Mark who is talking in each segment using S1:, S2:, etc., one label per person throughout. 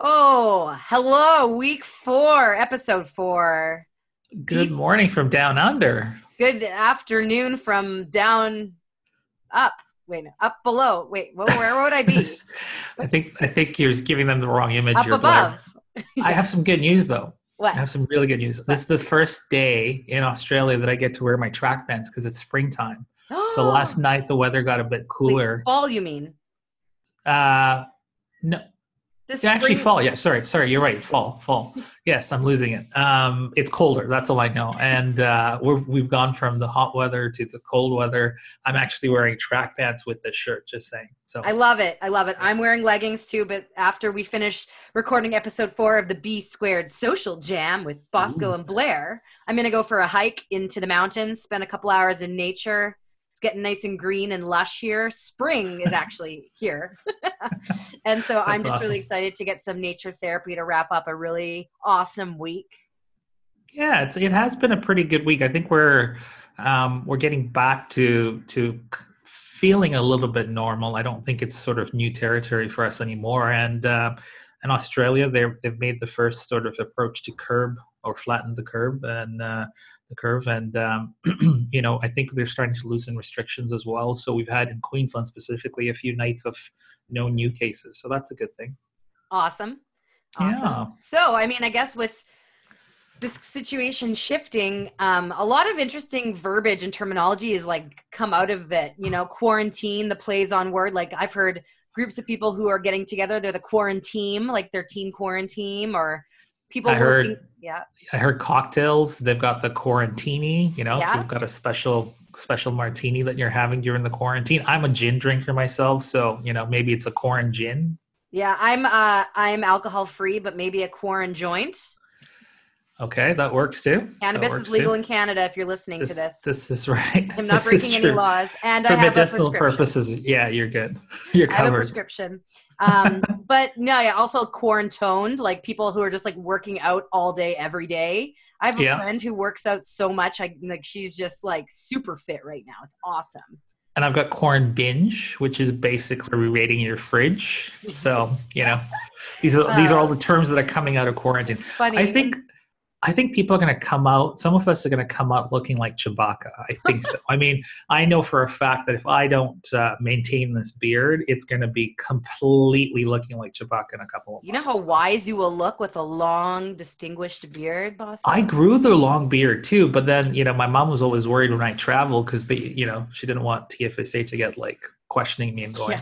S1: Oh, hello, week four, episode four.
S2: Good
S1: East-
S2: morning from down under.
S1: Good afternoon from down up. Wait, no, up below. Wait, wh- where would I be?
S2: I think I think you're giving them the wrong image.
S1: up above.
S2: I have some good news though.
S1: What?
S2: I have some really good news. This is the first day in Australia that I get to wear my track pants because it's springtime. So last night the weather got a bit
S1: Wait,
S2: cooler.
S1: fall, you mean?
S2: Uh, no,
S1: This
S2: yeah, actually fall. Yeah, sorry, sorry. You're right. Fall, fall. Yes, I'm losing it. Um, it's colder. That's all I know. And uh, we're, we've gone from the hot weather to the cold weather. I'm actually wearing track pants with this shirt. Just saying. So
S1: I love it. I love it. I'm wearing leggings too, but after we finish recording episode four of the B Squared Social Jam with Bosco
S2: Ooh.
S1: and Blair, I'm going to go for a hike into the mountains, spend a couple hours in nature. It's getting nice and green and lush here. Spring is actually here. and so I'm
S2: That's
S1: just really excited to get some nature therapy to wrap up a really awesome week.
S2: Yeah, it's, it has been a pretty good week. I think we're um, we're getting back to to feeling a little bit normal. I don't think it's sort of new territory for us anymore. And uh, in Australia, they they've made the first sort of approach to curb or flatten the curb and uh, the curve. And um, you know, I think they're starting to loosen restrictions as well. So we've had in Queensland specifically a few nights of no new cases. So that's a good thing.
S1: Awesome. Awesome.
S2: Yeah.
S1: So, I mean, I guess with this situation shifting, um, a lot of interesting verbiage and terminology is like come out of it. You know, quarantine, the plays on word. Like I've heard groups of people who are getting together, they're the quarantine, like their team quarantine, or people
S2: I heard-
S1: Yeah.
S2: I heard cocktails. They've got the quarantini. You know,
S1: Yeah.
S2: you've got a special special martini that you're having during the quarantine. I'm a gin drinker myself, so you know maybe it's a corn gin.
S1: Yeah. I'm, uh, I'm alcohol free, but maybe a quarantine joint.
S2: Okay, that works too.
S1: Cannabis
S2: works
S1: is legal
S2: too.
S1: in Canada if you're listening
S2: This,
S1: to this.
S2: this is right.
S1: I'm not
S2: This
S1: breaking any laws. And
S2: For
S1: I have a
S2: medicinal purposes, yeah, you're good. You're
S1: I have a
S2: covered.
S1: prescription. Um, but no, yeah, also quarantined, like people who are just like working out all day, every day. I have a
S2: Yeah.
S1: friend who works out so much, I like she's just like super fit right now. It's awesome.
S2: And I've got corn binge, which is basically rating your fridge. So you know, these are these are all the terms that are coming out of quarantine.
S1: Funny.
S2: I think I think people are going to come out. Some of us are going to come out looking like Chewbacca. I think so. I mean, I know for a fact that if I don't uh, maintain this beard, it's going to be completely looking like Chewbacca in a couple of
S1: you know how wise you will look with a long, distinguished beard, boss.
S2: I grew the long beard too, but then you know my mom was always worried when I traveled because they, you know, she didn't want TFSA to get like questioning me and going,
S1: Yeah.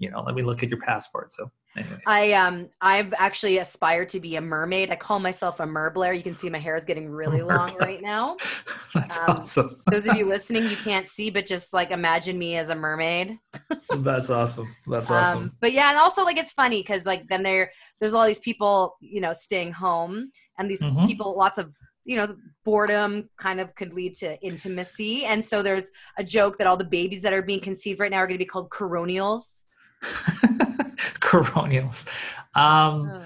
S2: You know, let me look at your passport. So, anyways.
S1: I um I've actually aspired to be a mermaid. I call myself a merblair. You can see my hair is getting really long right now.
S2: that's
S1: um,
S2: awesome.
S1: Those of you listening, you can't see, but just like imagine me as a mermaid.
S2: that's awesome. That's awesome.
S1: Um, but yeah, and also like it's funny because like then there there's all these people you know staying home, and these
S2: Mhm.
S1: people lots of you know boredom kind of could lead to intimacy, and so there's a joke that all the babies that are being conceived right now are going to be called coronials.
S2: Coronials. Um,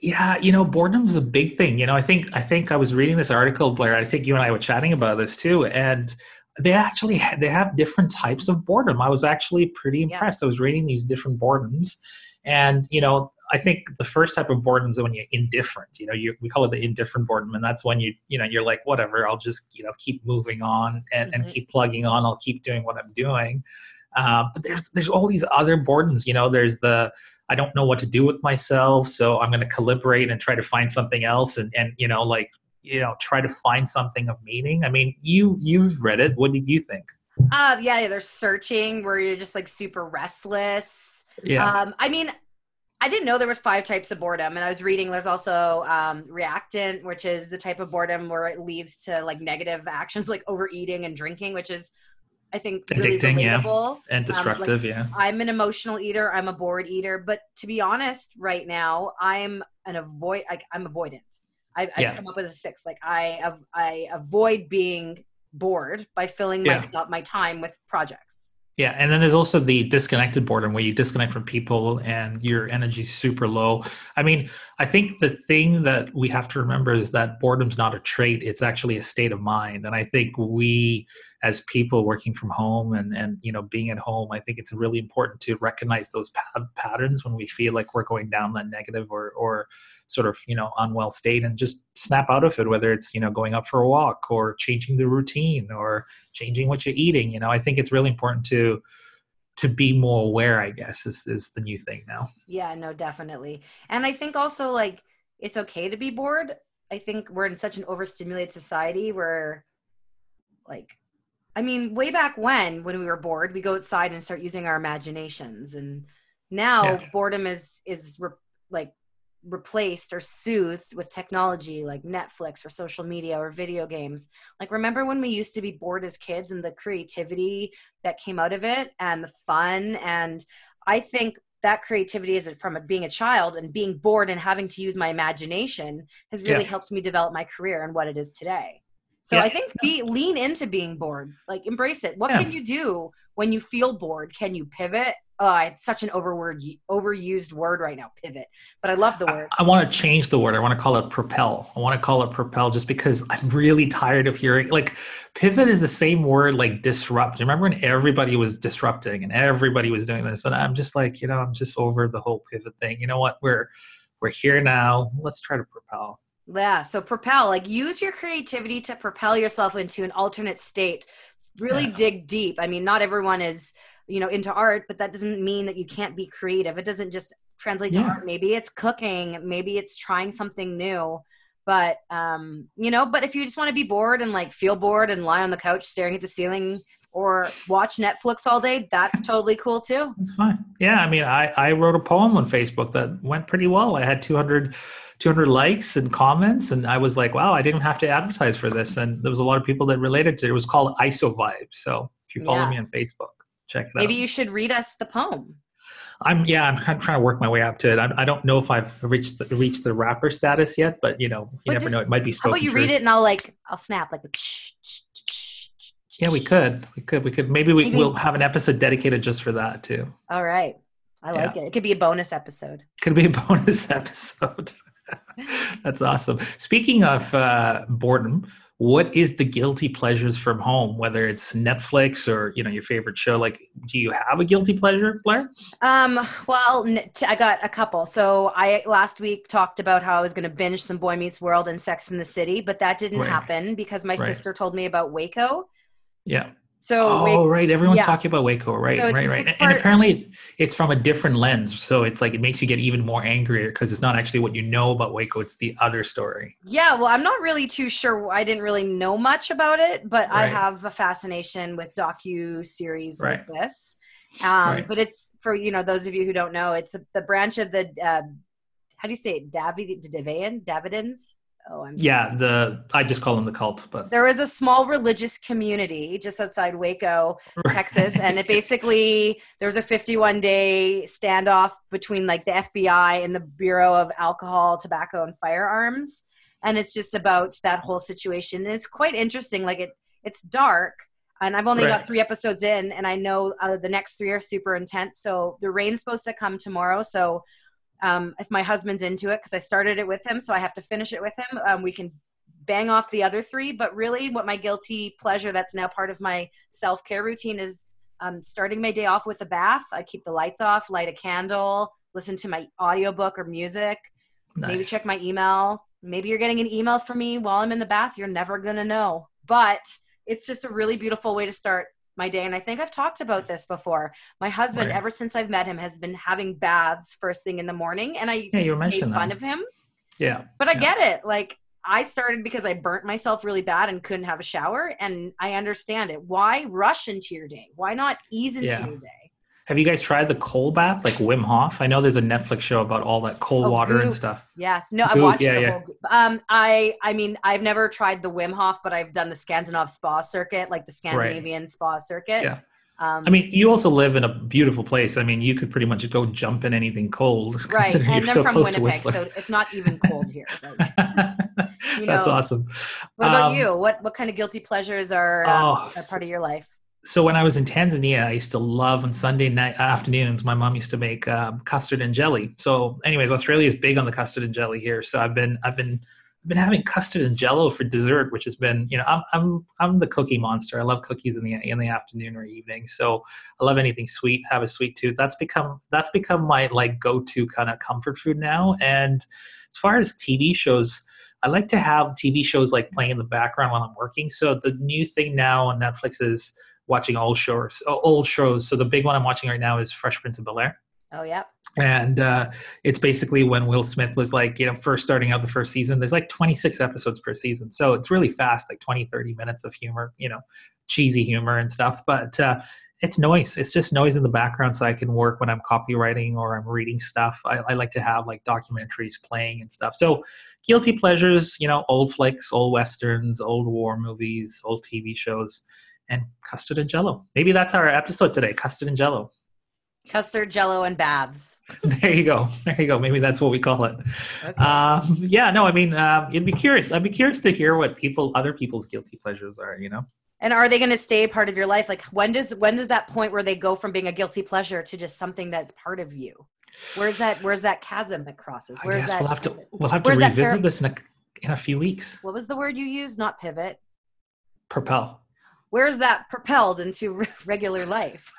S2: yeah, you know, boredom is a big thing. You know, I think I think I was reading this article, Blair. I think you and I were chatting about this too, and they actually ha- they have different types of boredom. I was actually pretty impressed. I was reading these different boredoms, and you know, I think the first type of boredom is when you're indifferent. You know, you, we call it the indifferent boredom, and that's when you you know you're like, whatever, I'll just you know keep moving on and, and
S1: Mhm.
S2: keep plugging on. I'll keep doing what I'm doing. Uh, but there's there's all these other boredoms. You know, there's the I don't know what to do with myself, so I'm going to calibrate and try to find something else, and and you know, like you know, try to find something of meaning. I mean, you you've read it. What did you think?
S1: Uh, yeah, yeah, there's searching where you're just like super restless.
S2: Yeah,
S1: Um, I mean, I didn't know there was five types of boredom, and I was reading. There's also um, reactant, which is the type of boredom where it leads to like negative actions, like overeating and drinking, which is, I think, really
S2: Addicting, yeah. and um, destructive. yeah,
S1: I'm an emotional eater. I'm a bored eater. But to be honest, right now, I'm an avoid. Like, I'm avoidant. I've, I've come up with a six. Like I, av- I avoid being bored by filling
S2: Yeah.
S1: myself my time with projects.
S2: Yeah, and then there's also the disconnected boredom where you disconnect from people and your energy's super low. I mean, I think the thing that we have to remember is that boredom's not a trait, it's actually a state of mind. And I think we as people working from home and and you know being at home i think it's really important to recognize those pa- patterns when we feel like we're going down that negative or or sort of you know unwell state and just snap out of it whether it's you know going up for a walk or changing the routine or changing what you're eating you know? I think it's really important to to be more aware i guess is is the new thing now.
S1: Yeah no definitely. And i think also like it's okay to be bored. I think we're in such an overstimulated society where like I mean, way back when, when we were bored, we go outside and start using our imaginations. And now yeah. boredom is is re- like replaced or soothed with technology like Netflix or social media or video games. Like, remember when we used to be bored as kids and the creativity that came out of it and the fun? And I think that creativity is from being a child and being bored and having to use my imagination has really yeah. helped me develop my career and what it is today. So yeah. I think be lean into being bored. Like embrace it. What yeah. can you do when you feel bored? Can you pivot? Oh, it's such an overword, overused word right now. Pivot, but I love the word.
S2: I, I want to change the word. I want to call it propel. I want to call it propel, just because I'm really tired of hearing like pivot is the same word like disrupt. Remember when everybody was disrupting and everybody was doing this, and I'm just like, you know, I'm just over the whole pivot thing. You know what? We're we're here now. Let's try to propel.
S1: Yeah. So propel, like use your creativity to propel yourself into an alternate state. Really yeah. dig deep. I mean, not everyone is, you know, into art, but that doesn't mean that you can't be creative. It doesn't just translate to art. Maybe it's cooking, maybe it's trying something new. But um, you know, but if you just want to be bored and like feel bored and lie on the couch staring at the ceiling or watch Netflix all day, that's totally cool too.
S2: That's fine. Yeah, I mean, I I wrote a poem on Facebook that went pretty well. I had 200 200 likes and comments and i was like wow i didn't have to advertise for this and there was a lot of people that related to it it was called iso Vibe. so if you follow yeah. me on facebook check it
S1: maybe out
S2: maybe
S1: you should read us the poem
S2: i'm yeah i'm kind of trying to work my way up to it i, I don't know if i've reached the, reached the rapper status yet but you know you but never just, know it might be spoken
S1: how about you read it and i'll like i'll snap like
S2: yeah we could we could we could maybe we, we'll have an episode dedicated just for that too
S1: all right I like yeah. it. It could be a bonus episode.
S2: Could be a bonus episode. That's awesome. Speaking of uh, boredom, what is the guilty pleasures from home? Whether it's Netflix or you know your favorite show, like do you have a guilty pleasure, Blair?
S1: Um, well, I got a couple. So I last week talked about how I was going to binge some Boy Meets World and Sex in the City, but that didn't right. happen because my right. sister told me about Waco.
S2: Yeah. So oh right, everyone's yeah. talking about Waco, right, so right, right. And, apparently it's from a different lens, so it's like it makes you get even more angrier because it's not actually what you know about Waco; it's the other story.
S1: Yeah, well, I'm not really too sure. I didn't really know much about it, but right. I have a fascination with docu series right. like this. Um, But it's for you know those of you who don't know, it's a, the branch of the uh, how do you say it, David Davidian Davidans
S2: Oh, I'm yeah. The I just call them the cult, but
S1: there is a small religious community just outside Waco, Texas, and it basically there was a 51 day standoff between like the FBI and the Bureau of Alcohol, Tobacco, and Firearms, and it's just about that whole situation. And it's quite interesting. Like it, it's dark, and I've only right. got three episodes in, and I know uh, the next three are super intense. So the rain's supposed to come tomorrow, so um, if my husband's into it because I started it with him, so I have to finish it with him. Um, we can bang off the other three, but really, what my guilty pleasure that's now part of my self care routine is um, starting my day off with a bath. I keep the lights off, light a candle, listen to my audiobook or music, nice. maybe check my email. Maybe you're getting an email from me while I'm in the bath. You're never gonna know, but it's just a really beautiful way to start my day. And I think I've talked about this before. My husband, right. ever since I've met him, has been having baths first thing in the morning, and I yeah, just made fun that. of him.
S2: Yeah,
S1: but I
S2: yeah.
S1: get it. Like I started because I burnt myself really bad and couldn't have a shower, and I understand it. Why rush into your day? Why not ease into yeah. your day?
S2: Have you guys tried the cold bath, like Wim Hof? I know there's a Netflix show about all that cold oh, water goop. and stuff.
S1: Yes, no, goop, I watched yeah, the yeah. whole. Um, I, I mean, I've never tried the Wim Hof, but I've done the Scandinave spa circuit, like the Scandinavian right. spa circuit.
S2: Yeah. Um, I mean, you also live in a beautiful place. I mean, you could pretty much go jump in anything cold.
S1: Right, and they're so from Winnipeg, so it's not even cold here. Like,
S2: That's know. awesome.
S1: What about um, you? What what kind of guilty pleasures are, um, oh, are part of your life?
S2: So when I was in Tanzania, I used to love on Sunday night afternoons. My mom used to make um, custard and jelly. So, anyways, Australia is big on the custard and jelly here. So I've been I've been I've been having custard and jello for dessert, which has been, you know, I'm I'm I'm the cookie monster. I love cookies in the in the afternoon or evening. So I love anything sweet. Have a sweet tooth. That's become that's become my like go to kind of comfort food now. And as far as TV shows, I like to have TV shows like playing in the background while I'm working. So the new thing now on Netflix is watching old shows. Old shows. So the big one I'm watching right now is Fresh Prince of Bel Air.
S1: Oh yeah
S2: and uh, it's basically when Will Smith was like, you know, first starting out the first season. There's like 26 episodes per season, so it's really fast, like 20, 30 minutes of humor, you know, cheesy humor and stuff. But uh, it's noise. It's just noise in the background, so I can work when I'm copywriting or I'm reading stuff. I, I like to have like documentaries playing and stuff. So guilty pleasures, you know, old flicks, old westerns, old war movies, old TV shows, and custard and jello. Maybe that's our episode today: custard and jello.
S1: Custard, jello, and baths.
S2: there you go. There you go. Maybe that's what we call it. Okay. Um, yeah, no, I mean, um, you'd be curious. I'd be curious to hear what people, other people's guilty pleasures are, you know?
S1: And are they going to stay part of your life? Like when does, when does that point where they go from being a guilty pleasure to just something that's part of you? Where's that, where's that chasm that crosses? Where's
S2: I guess
S1: that?
S2: We'll have to, we'll have to revisit this in a, in a few weeks.
S1: What was the word you used? Not pivot.
S2: Propel.
S1: Where's that propelled into regular life?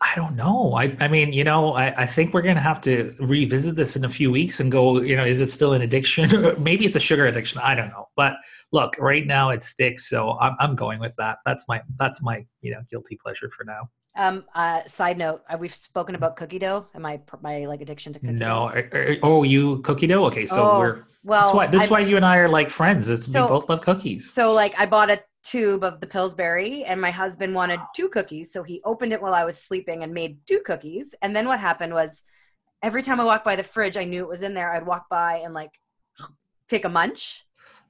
S2: I don't know. I, I mean, you know, I, I think we're going to have to revisit this in a few weeks and go, you know, is it still an addiction? Maybe it's a sugar addiction. I don't know. But look, right now it sticks. So I'm, I'm going with that. That's my, that's my, you know, guilty pleasure for now.
S1: Um, uh, side note, uh, we've spoken about cookie dough and my, my like addiction to cookie
S2: no.
S1: dough.
S2: No. Oh, you cookie dough? Okay. So oh, we're, well, that's why, this is why you and I are like friends. It's so, we both love cookies.
S1: So like I bought a tube of the Pillsbury, and my husband wanted two cookies. So he opened it while I was sleeping and made two cookies. And then what happened was every time I walked by the fridge, I knew it was in there. I'd walk by and like take a munch.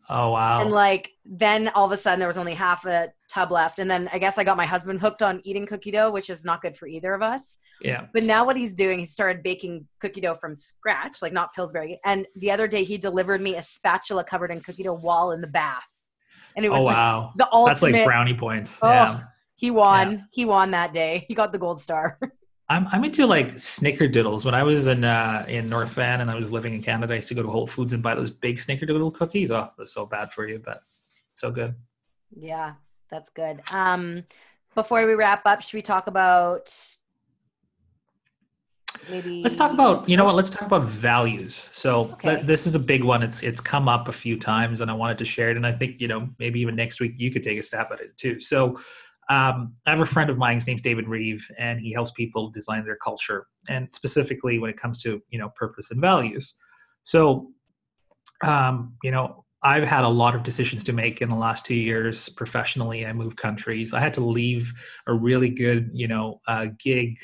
S2: Oh wow.
S1: And like then all of a sudden there was only half a tub left. And then I guess I got my husband hooked on eating cookie dough, which is not good for either of us.
S2: Yeah.
S1: But now what he's doing, he started baking cookie dough from scratch, like not Pillsbury. And the other day he delivered me a spatula covered in cookie dough while in the bath and it was
S2: oh wow
S1: the ultimate.
S2: That's like brownie points.
S1: Oh, yeah. he won. Yeah. He won that day. He got the gold star.
S2: I'm I'm into like snickerdoodles. When I was in uh, in North Van and I was living in Canada, I used to go to Whole Foods and buy those big snickerdoodle cookies. Oh, that's so bad for you, but so good.
S1: Yeah, that's good. Um, before we wrap up, should we talk about maybe
S2: let's talk about you know what let's talk about values so okay. th- this is a big one it's it's come up a few times and i wanted to share it and i think you know maybe even next week you could take a stab at it too so um, i have a friend of mine his name's david reeve and he helps people design their culture and specifically when it comes to you know purpose and values so um, you know I've had a lot of decisions to make in the last two years professionally. I moved countries. I had to leave a really good, you know, uh, gig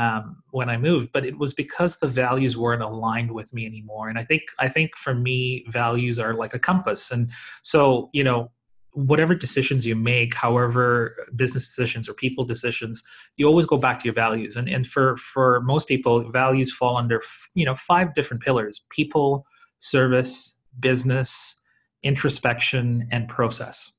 S2: um, when I moved, but it was because the values weren't aligned with me anymore. And I think I think for me, values are like a compass. And so you know, whatever decisions you make, however business decisions or people decisions, you always go back to your values. And and for for most people, values fall under you know five different pillars: people, service, business, introspection, and process.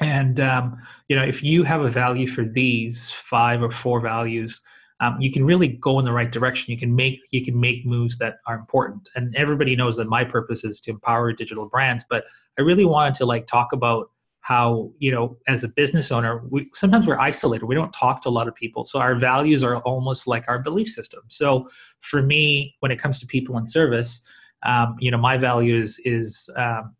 S2: And um, you know, if you have a value for these five or four values, um, you can really go in the right direction. You can make you can make moves that are important. And everybody knows that my purpose is to empower digital brands. But I really wanted to like talk about how you know as a business owner we sometimes we're isolated we don't talk to a lot of people so our values are almost like our belief system so for me when it comes to people and service um, you know my values is um,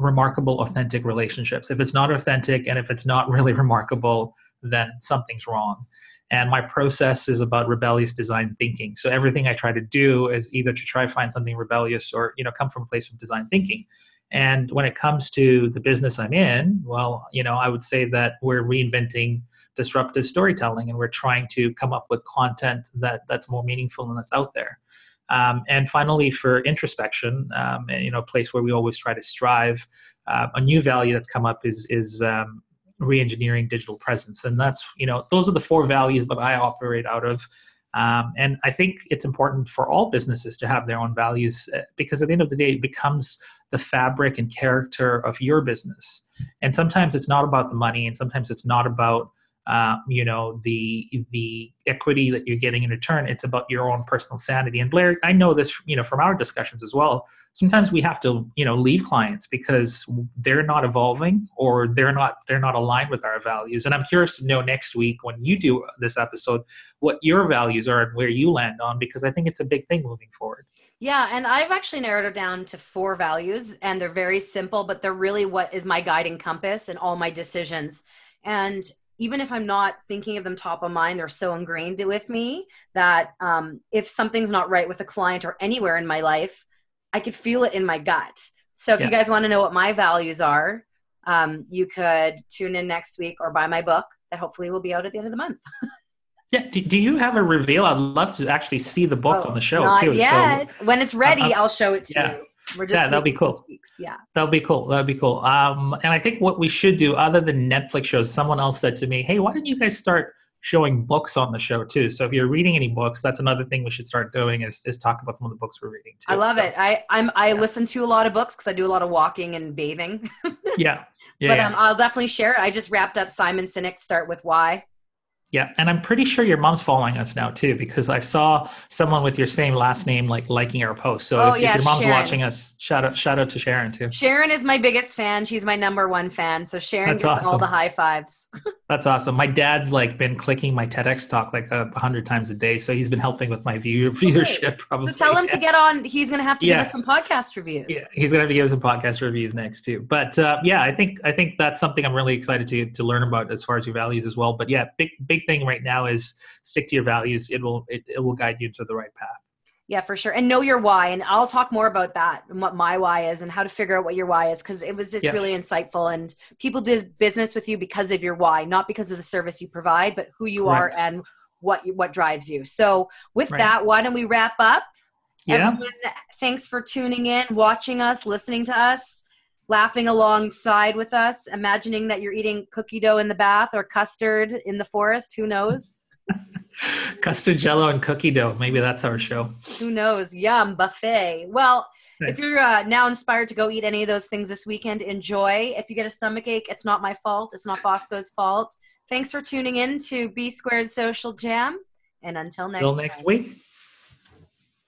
S2: remarkable authentic relationships if it's not authentic and if it's not really remarkable then something's wrong and my process is about rebellious design thinking. So everything i try to do is either to try find something rebellious or you know come from a place of design thinking. And when it comes to the business i'm in well you know i would say that we're reinventing disruptive storytelling and we're trying to come up with content that that's more meaningful and that's out there. Um, and finally for introspection um, and you know a place where we always try to strive uh, a new value that's come up is is um, re-engineering digital presence. And that's you know those are the four values that i operate out of. Um, and i think it's important for all businesses to have their own values uh, because at the end of the day it becomes the fabric and character of your business. And sometimes it's not about the money and sometimes it's not about uh, you know the the equity that you're getting in return it's about your own personal sanity. And blair i know this you know from our discussions as well. Sometimes we have to you know leave clients because they're not evolving or they're not they're not aligned with our values. And i'm curious to know next week when you do this episode what your values are and where you land on because i think it's a big thing moving forward.
S1: Yeah, and I've actually narrowed it down to four values, and they're very simple, but they're really what is my guiding compass in all my decisions. And even if I'm not thinking of them top of mind, they're so ingrained with me that um, if something's not right with a client or anywhere in my life, I could feel it in my gut. So if yeah. you guys want to know what my values are, um, you could tune in next week or buy my book that hopefully will be out at the end of the month.
S2: Yeah. Do, do you have a reveal? I'd love to actually see the book oh, on the show too.
S1: Yet. So when it's ready, uh, I'll show it to yeah. you.
S2: We're just yeah, that'll be cool.
S1: Weeks. Yeah,
S2: that'll be cool. That'll be cool. Um, and I think what we should do, other than Netflix shows, someone else said to me, "Hey, why don't you guys start showing books on the show too?" So if you're reading any books, that's another thing we should start doing is is talk about some of the books we're reading too.
S1: I love
S2: so,
S1: it. I I'm I yeah. listen to a lot of books because I do a lot of walking and bathing.
S2: yeah. Yeah,
S1: but. Um, I'll definitely share it. I just wrapped up Simon Sinek Start with Why.
S2: Yeah, and I'm pretty sure your mom's following us now too because I saw someone with your same last name like liking our post. So oh, if, yeah, if, your mom's Sharon. watching us, shout out shout out to Sharon too.
S1: Sharon is my biggest fan. She's my number one fan. So Sharon That's gets awesome. all the high fives.
S2: That's awesome. My dad's like been clicking my TEDx talk like a hundred times a day, so he's been helping with my view, viewership. Okay. Probably.
S1: So tell him yeah. to get on. He's going to have to yeah. give us some podcast reviews.
S2: Yeah, he's going to have to give us some podcast reviews next too. But uh, yeah, I think I think that's something I'm really excited to to learn about as far as your values as well. But yeah, big big thing right now is stick to your values. It will it, it will guide you to the right path.
S1: Yeah, for sure. And know your why. And I'll talk more about that and what my why is and how to figure out what your why is because it was just yeah. really insightful. And people do business with you because of your why, not because of the service you provide, but who you are and what you, what drives you. So with right. that, why don't we wrap up?
S2: Yeah. Everyone,
S1: thanks for tuning in, watching us, listening to us, laughing alongside with us, imagining that you're eating cookie dough in the bath or custard in the forest. Who knows?
S2: Custard jello and cookie dough. Maybe that's our show.
S1: Who knows? Yum, buffet. Well, if you're uh, now inspired to go eat any of those things this weekend, enjoy. If you get a stomach ache, it's not my fault. It's not Bosco's fault. Thanks for tuning in to B Squared Social Jam. And until next,
S2: until next
S1: time.
S2: week.